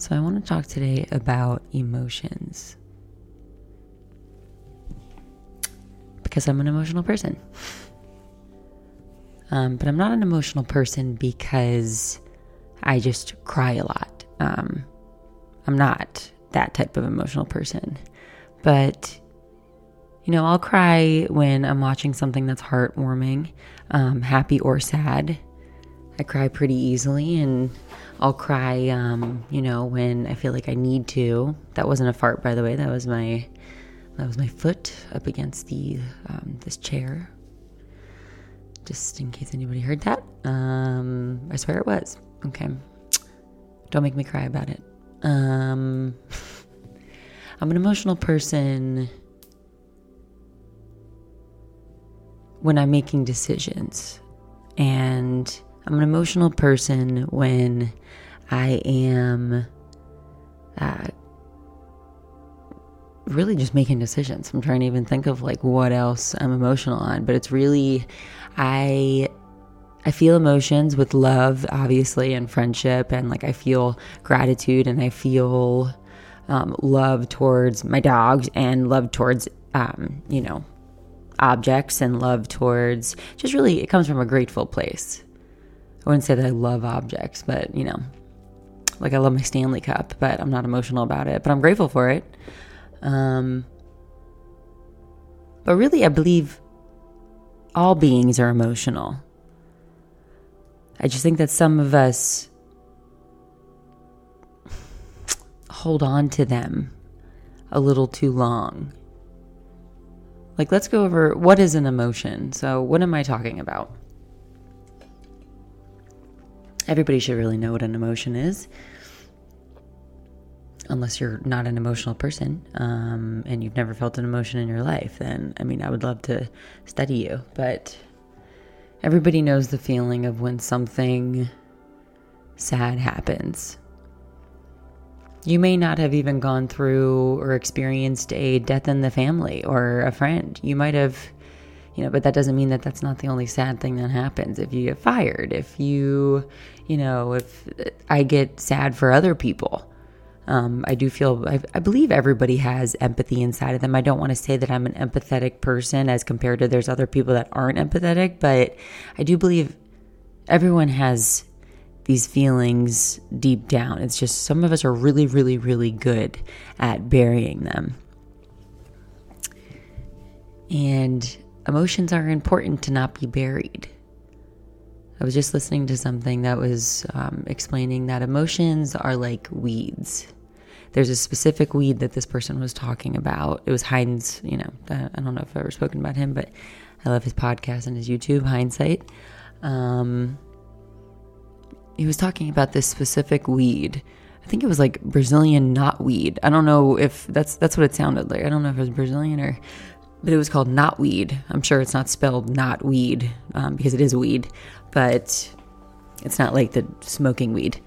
So, I want to talk today about emotions because I'm an emotional person. Um, but I'm not an emotional person because I just cry a lot. Um, I'm not that type of emotional person. But, you know, I'll cry when I'm watching something that's heartwarming, um, happy or sad. I cry pretty easily, and I'll cry, um, you know, when I feel like I need to. That wasn't a fart, by the way. That was my that was my foot up against the um, this chair. Just in case anybody heard that, um, I swear it was. Okay, don't make me cry about it. Um, I'm an emotional person when I'm making decisions. And I'm an emotional person when I am uh, really just making decisions. I'm trying to even think of like what else I'm emotional on, but it's really, I I feel emotions with love, obviously, and friendship, and like I feel gratitude and I feel um, love towards my dogs and love towards, um, you know, objects and love towards just really, it comes from a grateful place. I wouldn't say that I love objects, but you know, like I love my Stanley Cup, but I'm not emotional about it, but I'm grateful for it. Um, but really, I believe all beings are emotional I just think that some of us hold on to them a little too long. Like, let's go over what is an emotion. So, what am I talking about? Everybody should really know what an emotion is, unless you're not an emotional person um, and you've never felt an emotion in your life. Then, I mean, I would love to study you, but Everybody knows the feeling of when something sad happens. You may not have even gone through or experienced a death in the family or a friend. You might have, you know, but that doesn't mean that that's not the only sad thing that happens. If you get fired, if you, you know, if I get sad for other people, um, I do feel, I, I, believe everybody has empathy inside of them. I don't want to say that I'm an empathetic person as compared to there's other people that aren't empathetic, but I do believe everyone has these feelings deep down. It's just some of us are really, really, really good at burying them. And emotions are important to not be buried. I was just listening to something that was um, explaining that emotions are like weeds. There's a specific weed that this person was talking about. It was Heinz, you know, I don't know if I've ever spoken about him, but I love his podcast and his YouTube, Hindsight. Um, he was talking about this specific weed. I think it was like Brazilian knotweed. I don't know if that's that's what it sounded like. I don't know if it was Brazilian or, but it was called knotweed. I'm sure it's not spelled knotweed um, because it is weed but it's not like the smoking weed.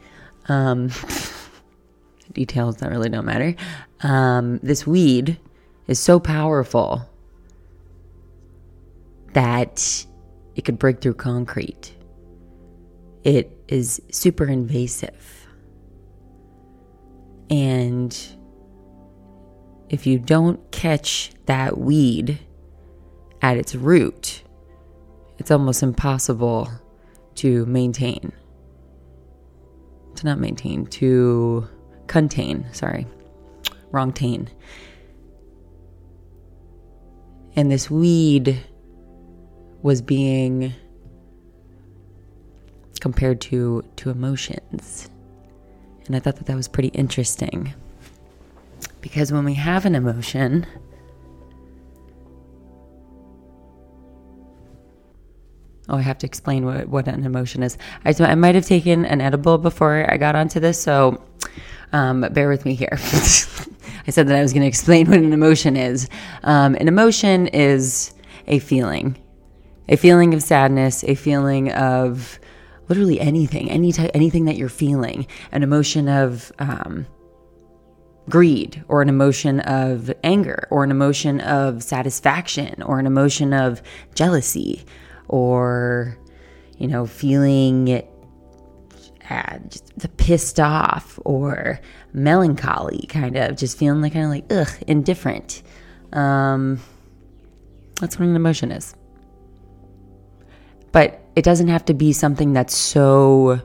Um, details that really don't matter. Um, this weed is so powerful that it could break through concrete. It is super invasive. And if you don't catch that weed at its root, it's almost impossible to maintain. To not maintain, to contain, sorry, wrong tain. And this weed was being compared to to emotions. And I thought that that was pretty interesting. Because when we have an emotion, Oh, I have to explain what, what an emotion is. I, I might have taken an edible before I got onto this, so um, bear with me here. I said that I was going to explain what an emotion is. Um, an emotion is a feeling, a feeling of sadness, a feeling of literally anything, any type, anything that you're feeling, an emotion of um, greed, or an emotion of anger, or an emotion of satisfaction, or an emotion of jealousy, or, you know, feeling uh, pissed off or melancholy, kind of just feeling like kind of like ugh, indifferent. Um, that's what an emotion is. But it doesn't have to be something that's so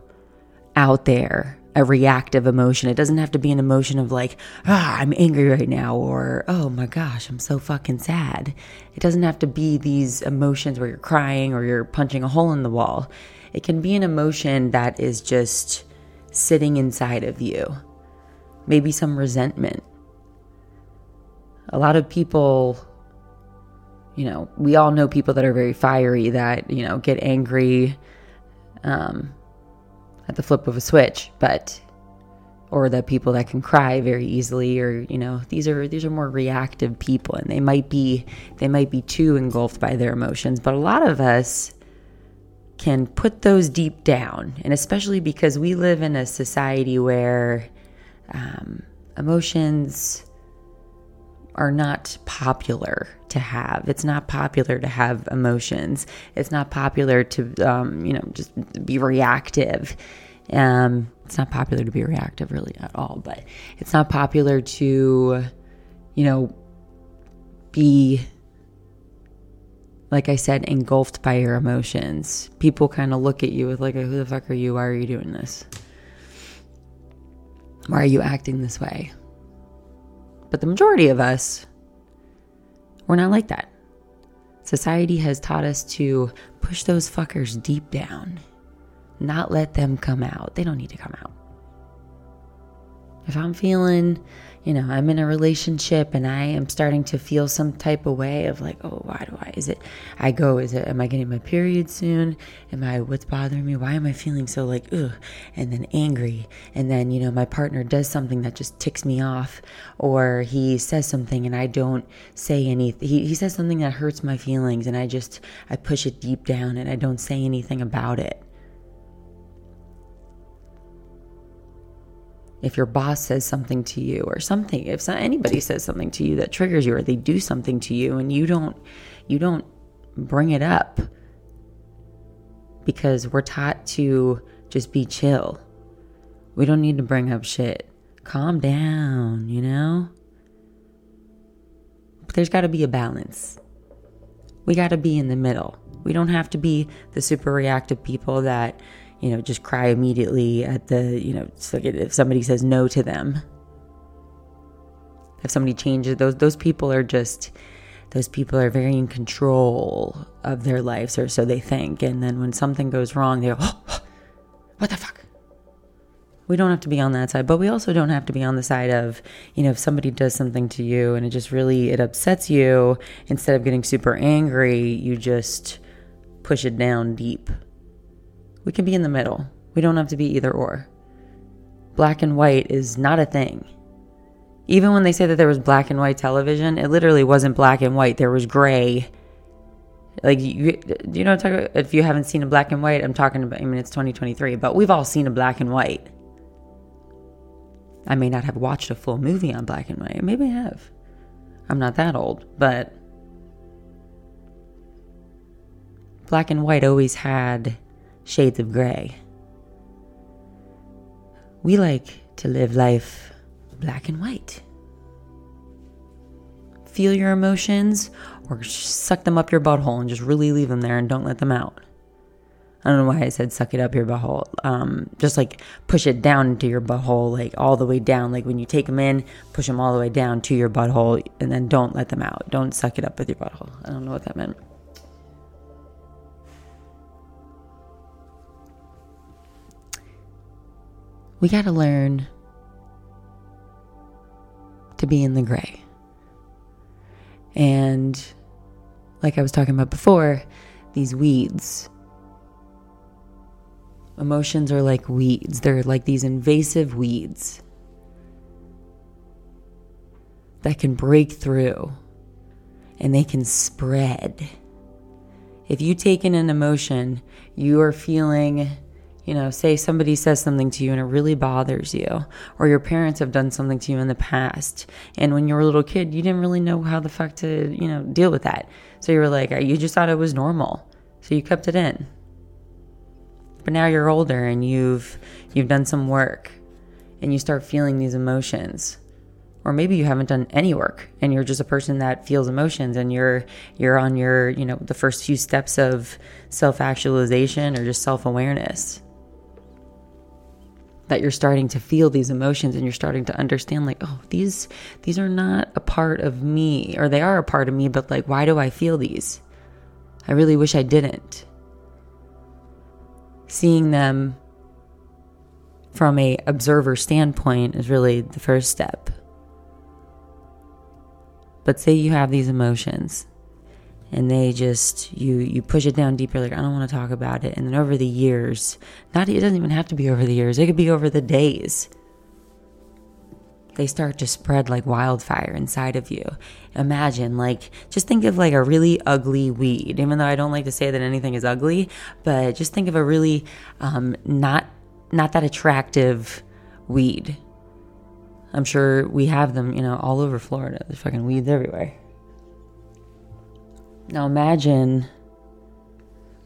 out there, a reactive emotion. It doesn't have to be an emotion of like, ah, I'm angry right now, or oh my gosh, I'm so fucking sad. It doesn't have to be these emotions where you're crying or you're punching a hole in the wall. It can be an emotion that is just sitting inside of you. Maybe some resentment. A lot of people you know, we all know people that are very fiery that, you know, get angry um, at the flip of a switch, but or the people that can cry very easily or you know these are these are more reactive people and they might be they might be too engulfed by their emotions but a lot of us can put those deep down and especially because we live in a society where um, emotions are not popular to have. It's not popular to have emotions. It's not popular to, um, you know, just be reactive. Um, it's not popular to be reactive really at all, but it's not popular to, you know, be, like I said, engulfed by your emotions. People kind of look at you with, like, who the fuck are you? Why are you doing this? Why are you acting this way? But the majority of us, we're not like that. Society has taught us to push those fuckers deep down, not let them come out. They don't need to come out. If I'm feeling you know, I'm in a relationship and I am starting to feel some type of way of like, oh, why do I? Is it, I go, is it, am I getting my period soon? Am I, what's bothering me? Why am I feeling so like, ugh, and then angry? And then, you know, my partner does something that just ticks me off, or he says something and I don't say anything. He, he says something that hurts my feelings and I just, I push it deep down and I don't say anything about it. If your boss says something to you or something if anybody says something to you that triggers you or they do something to you and you don't you don't bring it up because we're taught to just be chill. We don't need to bring up shit. Calm down you know? But there's got to be a balance. We got to be in the middle. We don't have to be the super reactive people that you know, just cry immediately at the, you know, if somebody says no to them. If somebody changes those those people are just those people are very in control of their lives or so they think. And then when something goes wrong, they go, oh, oh, what the fuck? We don't have to be on that side, but we also don't have to be on the side of, you know, if somebody does something to you and it just really it upsets you, instead of getting super angry, you just push it down deep we can be in the middle. We don't have to be either or. Black and white is not a thing. Even when they say that there was black and white television, it literally wasn't black and white. There was gray. Like, you, you know, if you haven't seen a black and white, I'm talking about, I mean, it's 2023, but we've all seen a black and white. I may not have watched a full movie on black and white. Maybe I have. I'm not that old, but black and white always had shades of gray. We like to live life black and white. Feel your emotions or suck them up your butthole and just really leave them there and don't let them out. I don't know why I said suck it up your butthole. Um, just like push it down into your butthole, like all the way down. Like when you take them in, push them all the way down to your butthole and then don't let them out. Don't suck it up with your butthole. I don't know what that meant. We got to learn to be in the gray. And like I was talking about before, these weeds. Emotions are like weeds, they're like these invasive weeds that can break through and they can spread. If you take in an emotion, you are feeling you know, say somebody says something to you and it really bothers you, or your parents have done something to you in the past, and when you were a little kid, you didn't really know how the fuck to, you know, deal with that. So you were like, you just thought it was normal. So you kept it in. But now you're older and you've you've done some work and you start feeling these emotions. Or maybe you haven't done any work and you're just a person that feels emotions and you're you're on your, you know, the first few steps of self-actualization or just self-awareness that you're starting to feel these emotions and you're starting to understand like oh these these are not a part of me or they are a part of me but like why do i feel these? I really wish i didn't. Seeing them from a observer standpoint is really the first step. But say you have these emotions and they just you you push it down deeper like i don't want to talk about it. And then over the years not it doesn't even have to be over the years it could be over the days they start to spread like wildfire inside of you. Imagine like just think of like a really ugly weed even though i don't like to say that anything is ugly but just think of a really um, not not that attractive weed. I'm sure we have them you know all over florida. There's fucking weeds everywhere now imagine.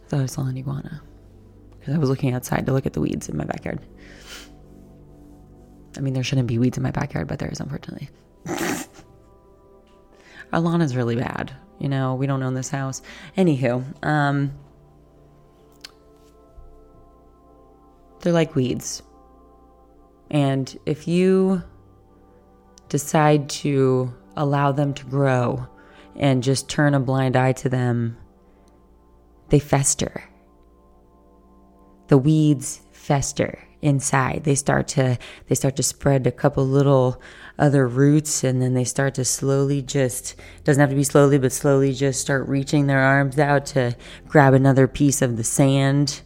Thought I saw an iguana because I was looking outside to look at the weeds in my backyard. I mean, there shouldn't be weeds in my backyard, but there is, unfortunately. Our lawn is really bad. You know, we don't own this house. Anywho, um, they're like weeds. And if you decide to allow them to grow and just turn a blind eye to them, they fester. The weeds fester inside. They start to they start to spread a couple little other roots and then they start to slowly just doesn't have to be slowly but slowly just start reaching their arms out to grab another piece of the sand,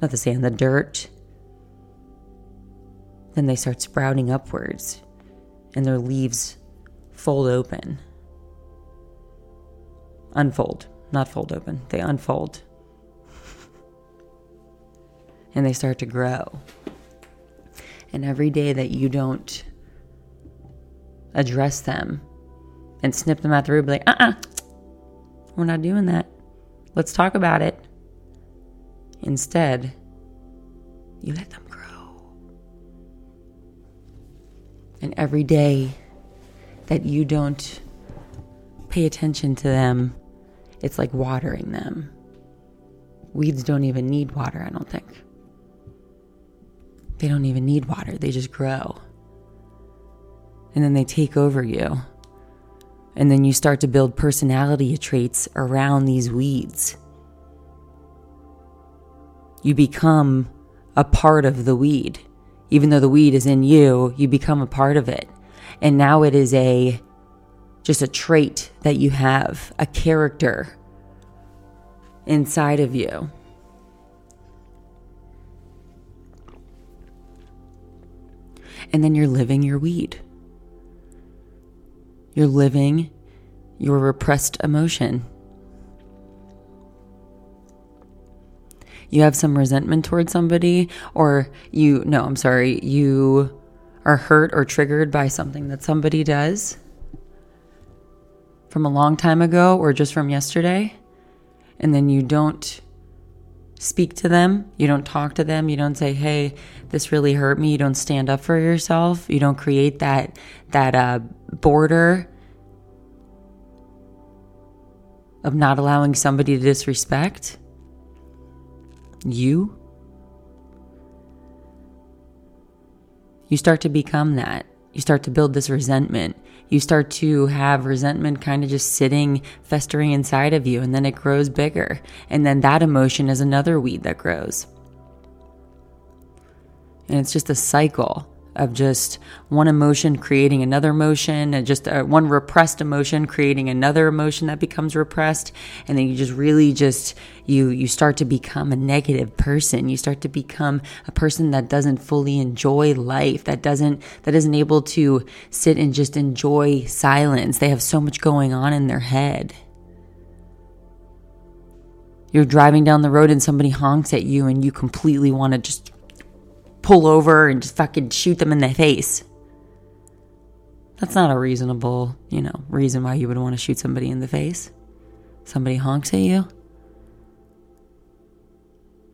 not the sand, the dirt. Then they start sprouting upwards and their leaves fold open unfold, not fold open. They unfold. and they start to grow. And every day that you don't address them and snip them out the root, be like, uh uh-uh, uh, we are not doing that. Let's talk about it. Instead, you let them grow. And every day that you don't pay attention to them it's like watering them. Weeds don't even need water, I don't think. They don't even need water, they just grow. And then they take over you. And then you start to build personality traits around these weeds. You become a part of the weed. Even though the weed is in you, you become a part of it. And now it is a just a trait that you have, a character inside of you. And then you're living your weed. You're living your repressed emotion. You have some resentment towards somebody, or you, no, I'm sorry, you are hurt or triggered by something that somebody does from a long time ago or just from yesterday, and then you don't speak to them, you don't talk to them, you don't say, "Hey, this really hurt me." You don't stand up for yourself. You don't create that that uh, border of not allowing somebody to disrespect you. You start to become that. You start to build this resentment you start to have resentment kind of just sitting, festering inside of you, and then it grows bigger. And then that emotion is another weed that grows. And it's just a cycle of just one emotion creating another emotion and just uh, one repressed emotion creating another emotion that becomes repressed. And then you just really just you you start to become a negative person. You start to become a person that doesn't fully enjoy life that doesn't that isn't able to sit and just enjoy silence. They have so much going on in their head. You're driving down the road and somebody honks at you and you completely want to just pull over and just fucking shoot them in the face. That's not a reasonable, you know, reason why you would want to shoot somebody in the face. Somebody honks at you.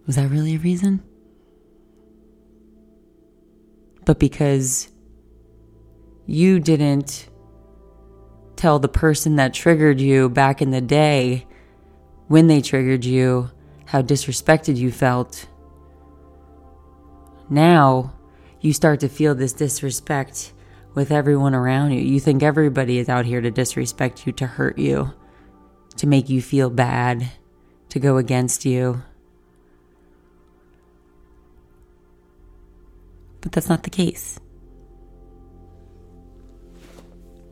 Was that really a reason? But because you didn't tell the person that triggered you back in the day when they triggered you how disrespected you felt. Now you start to feel this disrespect with everyone around you. You think everybody is out here to disrespect you, to hurt you, to make you feel bad, to go against you. But that's not the case.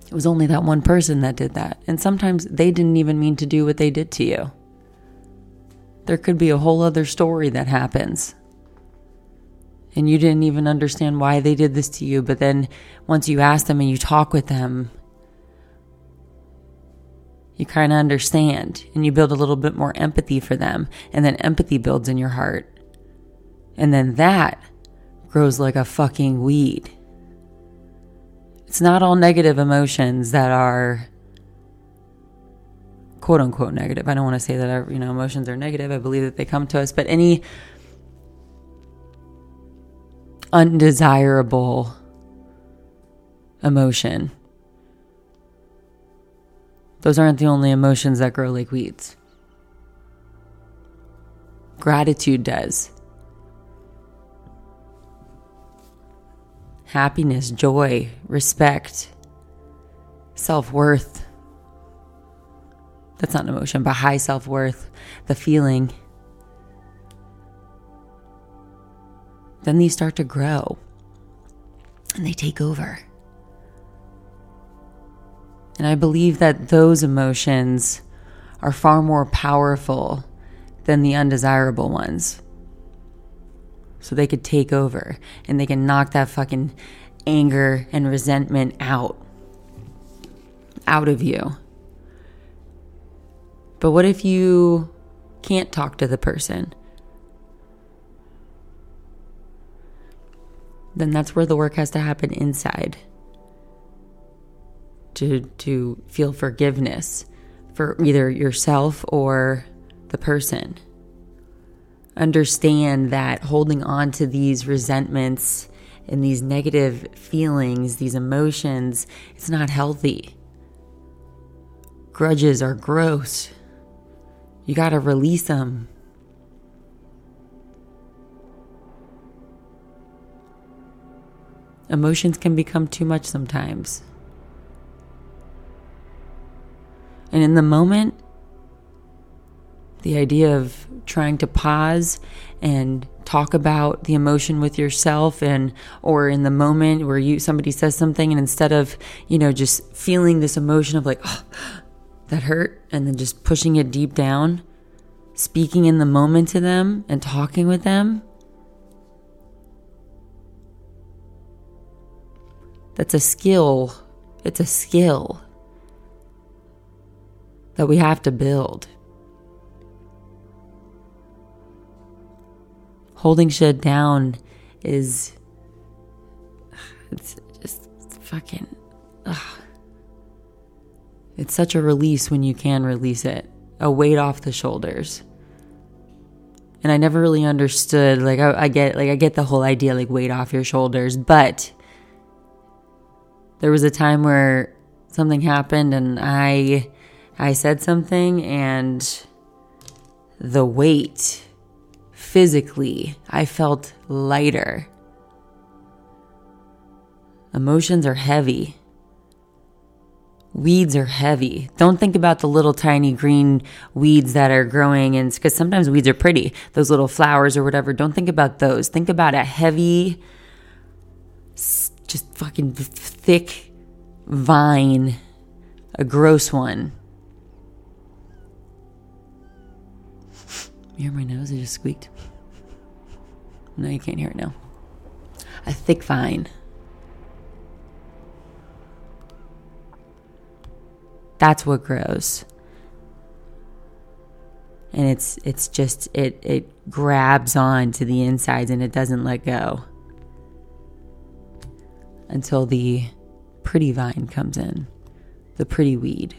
It was only that one person that did that. And sometimes they didn't even mean to do what they did to you. There could be a whole other story that happens. And you didn't even understand why they did this to you. But then once you ask them and you talk with them, you kind of understand and you build a little bit more empathy for them. And then empathy builds in your heart. And then that grows like a fucking weed. It's not all negative emotions that are quote unquote negative. I don't want to say that you know emotions are negative. I believe that they come to us, but any undesirable emotion those aren't the only emotions that grow like weeds. Gratitude does. Happiness, joy, respect, self worth. That's not an emotion, but high self worth, the feeling. Then these start to grow and they take over. And I believe that those emotions are far more powerful than the undesirable ones. So they could take over and they can knock that fucking anger and resentment out out of you. But what if you can't talk to the person? Then that's where the work has to happen inside to to feel forgiveness for either yourself or the person. Understand that holding on to these resentments and these negative feelings, these emotions, it's not healthy. Grudges are gross. You got to release them. Emotions can become too much sometimes. And in the moment, the idea of trying to pause and talk about the emotion with yourself and or in the moment where you somebody says something and instead of you know just feeling this emotion of like oh, that hurt and then just pushing it deep down speaking in the moment to them and talking with them that's a skill it's a skill that we have to build. Holding shit down is it's just fucking ugh. It's such a release when you can release it. A weight off the shoulders. And I never really understood like I, I get like I get the whole idea like weight off your shoulders, but there was a time where something happened and I I said something and the weight physically, I felt lighter. Emotions are heavy. Weeds are heavy. Don't think about the little tiny green weeds that are growing and because sometimes weeds are pretty, those little flowers or whatever. Don't think about those. Think about a heavy, just fucking thick vine, a gross one You hear my nose? It just squeaked. No, you can't hear it now. A thick vine. That's what grows. And it's it's just it it grabs on to the insides and it doesn't let go until the pretty vine comes in, the pretty weed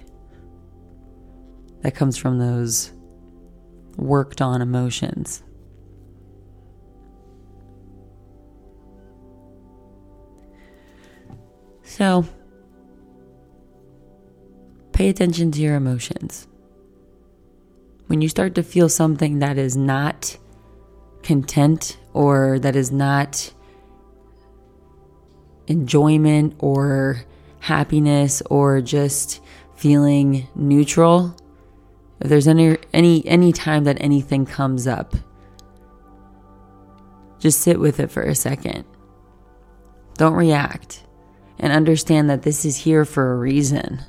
that comes from those worked on emotions. So, pay attention to your emotions. When you start to feel something that is not content or that is not enjoyment or happiness or just feeling neutral, if there's any any any time that anything comes up, just sit with it for a second. Don't react and understand that this is here for a reason.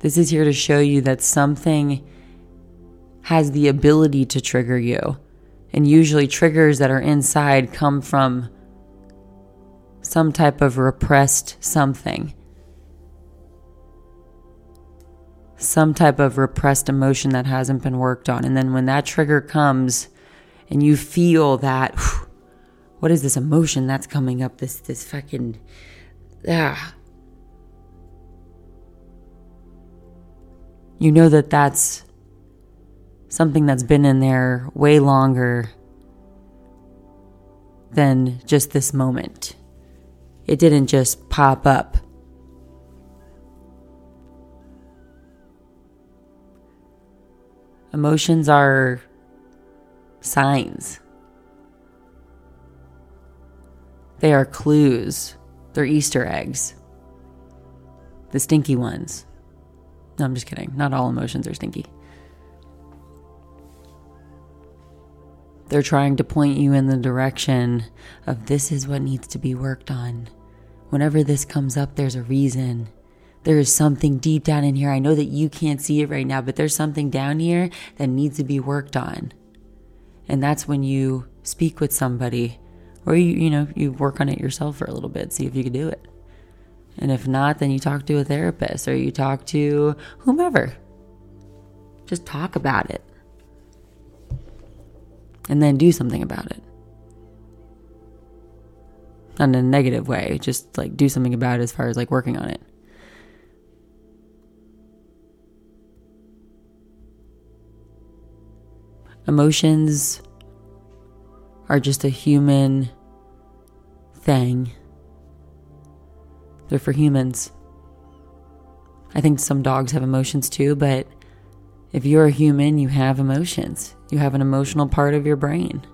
This is here to show you that something has the ability to trigger you. And usually, triggers that are inside come from some type of repressed something, some type of repressed emotion that hasn't been worked on. And then when that trigger comes and you feel that, what is this emotion that's coming up? This, this fucking, ah. You know that that's something that's been in there way longer than just this moment. It didn't just pop up. Emotions are signs. They are clues. They're Easter eggs. The stinky ones. No, I'm just kidding. Not all emotions are stinky. They're trying to point you in the direction of this is what needs to be worked on. Whenever this comes up, there's a reason. There is something deep down in here. I know that you can't see it right now, but there's something down here that needs to be worked on. And that's when you speak with somebody or you you know, you work on it yourself for a little bit, see if you can do it. And if not, then you talk to a therapist or you talk to whomever. Just talk about it and then do something about it. Not in a negative way, just like do something about it as far as like working on it. Emotions are just a human thing. They're for humans. I think some dogs have emotions too, but if you're a human, you have emotions. You have an emotional part of your brain.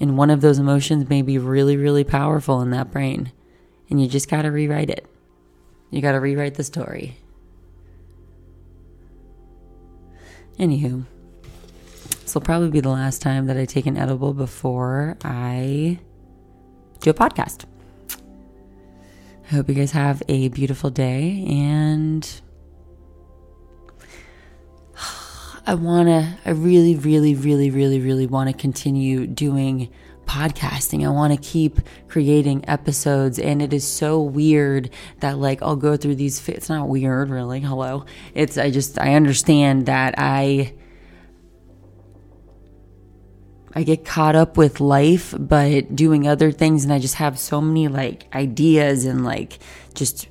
And one of those emotions may be really, really powerful in that brain. And you just got to rewrite it. You got to rewrite the story. Anywho, this will probably be the last time that I take an edible before I do a podcast. I hope you guys have a beautiful day and I want to, I really, really, really, really, really want to continue doing podcasting. I want to keep creating episodes. And it is so weird that, like, I'll go through these. It's not weird, really. Hello. It's, I just, I understand that I, I get caught up with life, but doing other things. And I just have so many, like, ideas and, like, just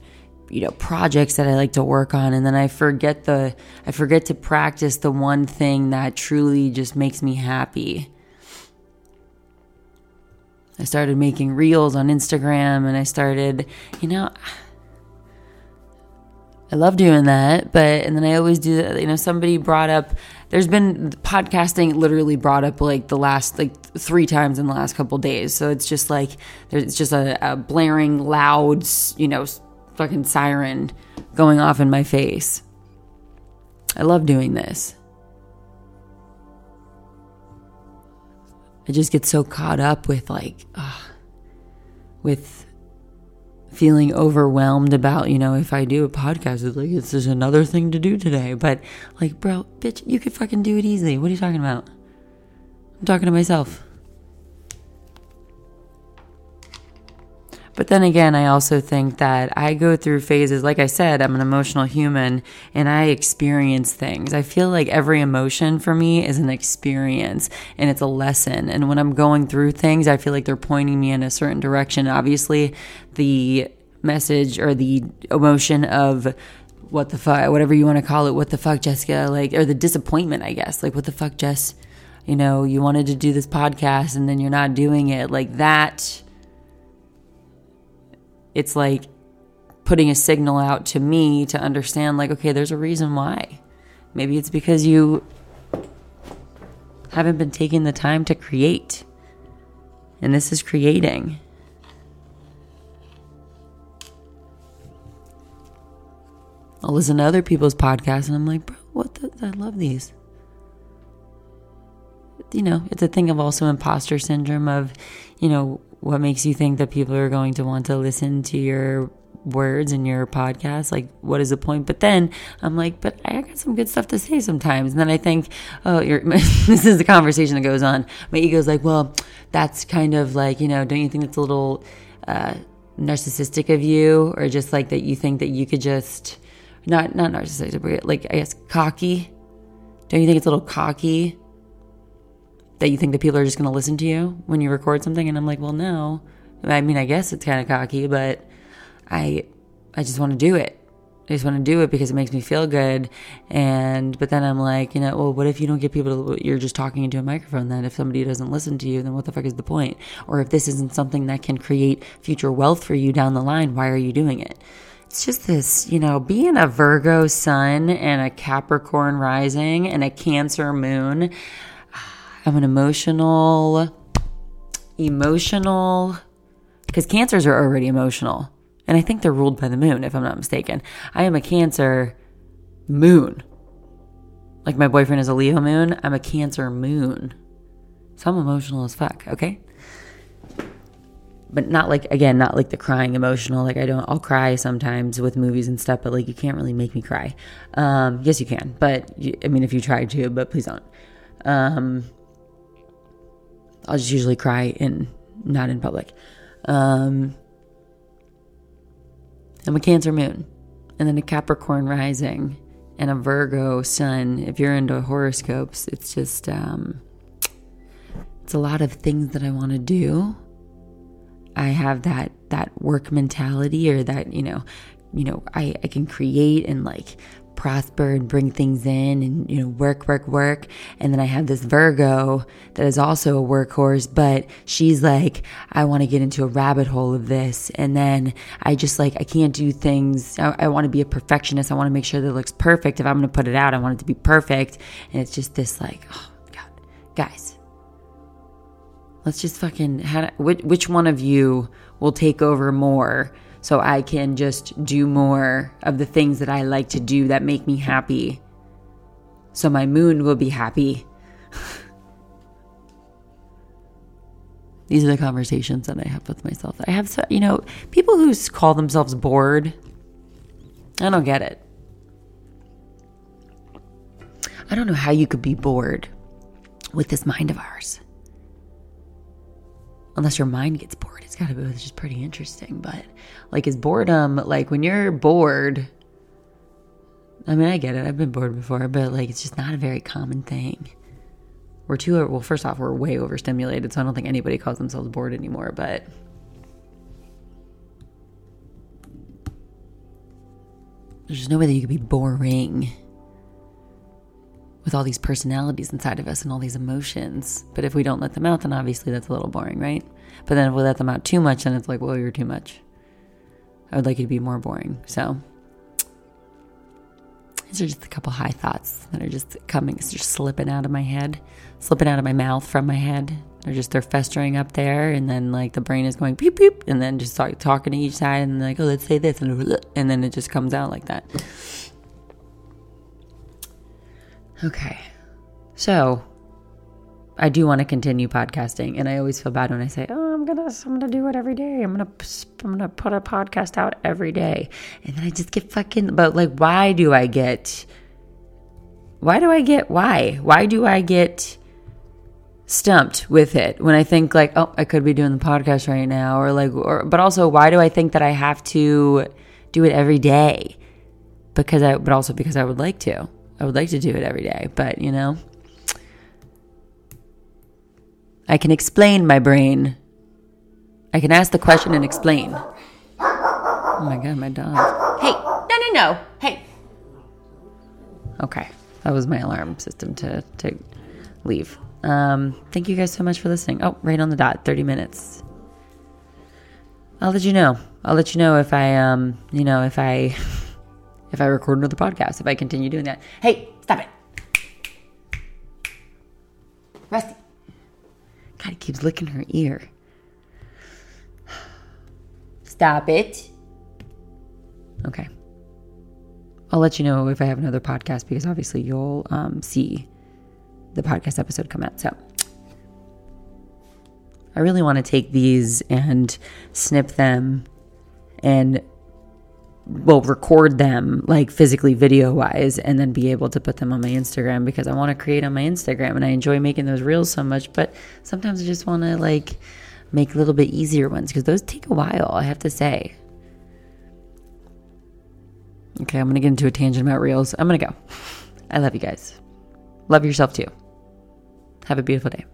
you know projects that I like to work on and then I forget the I forget to practice the one thing that truly just makes me happy. I started making reels on Instagram and I started, you know, I love doing that, but and then I always do that. You know, somebody brought up. There's been podcasting literally brought up like the last like three times in the last couple days. So it's just like there's just a, a blaring loud, you know, fucking siren going off in my face. I love doing this. I just get so caught up with like, uh, with feeling overwhelmed about, you know, if I do a podcast, it's like, it's just another thing to do today. But like, bro, bitch, you could fucking do it easily. What are you talking about? I'm talking to myself. But then again, I also think that I go through phases. Like I said, I'm an emotional human and I experience things. I feel like every emotion for me is an experience and it's a lesson. And when I'm going through things, I feel like they're pointing me in a certain direction. Obviously, the message or the emotion of what the fuck, whatever you want to call it, what the fuck, Jessica, like, or the disappointment, I guess, like, what the fuck, Jess, you know, you wanted to do this podcast and then you're not doing it. Like that, it's like putting a signal out to me to understand, like, okay, there's a reason why. Maybe it's because you haven't been taking the time to create. And this is creating. I'll listen to other people's podcasts and I'm like, bro, what the? I love these. You know, it's a thing of also imposter syndrome of, you know, what makes you think that people are going to want to listen to your words in your podcast? Like what is the point? But then i'm like but i got some good stuff to say sometimes. And then i think oh this is the conversation that goes on. My ego's like well that's kind of like you know don't you think it's a little uh, narcissistic of you? Or just like that you think that you could just not not narcissistic but like i guess cocky? Don't you think it's a little cocky that you think that people are just going to listen to you when you record something and i'm like well no i mean i guess it's kind of cocky but I I just want to do it. I just want to do it because it makes me feel good. And but then I'm like, you know, well, what if you don't get people to? You're just talking into a microphone. Then if somebody doesn't listen to you, then what the fuck is the point? Or if this isn't something that can create future wealth for you down the line, why are you doing it? It's just this, you know, being a Virgo sun and a Capricorn rising and a Cancer moon. I'm an emotional, emotional, because cancers are already emotional and I think they're ruled by the moon, if I'm not mistaken. I am a Cancer moon. Like my boyfriend is a Leo moon, I'm a Cancer moon. So I'm emotional as fuck, okay? But not like, again, not like the crying emotional. Like I don't, I'll cry sometimes with movies and stuff, but like you can't really make me cry. Um, yes, you can, but you, I mean, if you try to, but please don't. Um, I'll just usually cry in, not in public. Um, I'm a Cancer moon, and then a Capricorn rising, and a Virgo sun. If you're into horoscopes, it's just um, it's a lot of things that I want to do. I have that that work mentality, or that you know, you know, I I can create and like prosper and bring things in and you know work work work. And then i have this virgo that is also a workhorse but she's like i want to get into a rabbit hole of this. And then i just like i can't do things. I, I want to be a perfectionist. I want to make sure that it looks perfect. If i'm going to put it out i want it to be perfect. And it's just this like oh god. Guys let's just fucking which, which one of you will take over more so I can just do more of the things that I like to do that make me happy. So my moon will be happy. These are the conversations that I have with myself. I have, so, you know, people who call themselves bored. I don't get it. I don't know how you could be bored with this mind of ours. Unless your mind gets bored It's gotta be oh, which is pretty interesting. But like, is boredom like when you're bored? I mean, I get it. I've been bored before, but like, it's just not a very common thing. We're too well. First off, we're way overstimulated, so I don't think anybody calls themselves bored anymore. But there's no way that you could be boring with all these personalities inside of us and all these emotions. But if we don't let them out, then obviously that's a little boring, right? But then if we let them out too much, then it's like, well, you're too much. I would like you to be more boring. So these are just a couple high thoughts that are just coming, it's just slipping out of my head, slipping out of my mouth from my head. They're just they're festering up there, and then like the brain is going beep beep, and then just start talking to each side, and like, oh, let's say this, and and then it just comes out like that. Okay, so I do want to continue podcasting, and I always feel bad when I say, "Oh, I'm gonna, I'm gonna do it every day. I'm gonna, I'm gonna put a podcast out every day," and then I just get fucking. But like, why do I get? Why do I get? Why? Why do I get? stumped with it when I think like, oh, I could be doing the podcast right now, or like, or but also, why do I think that I have to do it every day? Because I, but also because I would like to. I would like to do it every day, but you know, I can explain my brain. I can ask the question and explain. Oh my god, my dog. Hey, no, no, no. Hey. Okay, that was my alarm system to, to leave. Um, thank you guys so much for listening. Oh, right on the dot, 30 minutes. I'll let you know. I'll let you know if I, um, you know, if I, if I record another podcast, if I continue doing that. Hey, stop it. Rusty. God, he keeps licking her ear. Stop it. Okay. I'll let you know if I have another podcast because obviously you'll um, see the podcast episode come out. So I really want to take these and snip them and well record them like physically video wise and then be able to put them on my Instagram because I want to create on my Instagram and I enjoy making those reels so much but sometimes I just want to like make a little bit easier ones because those take a while I have to say. Okay I'm to get into a tangent about reels. I'm to go. I love you guys. Love yourself too. Have a beautiful day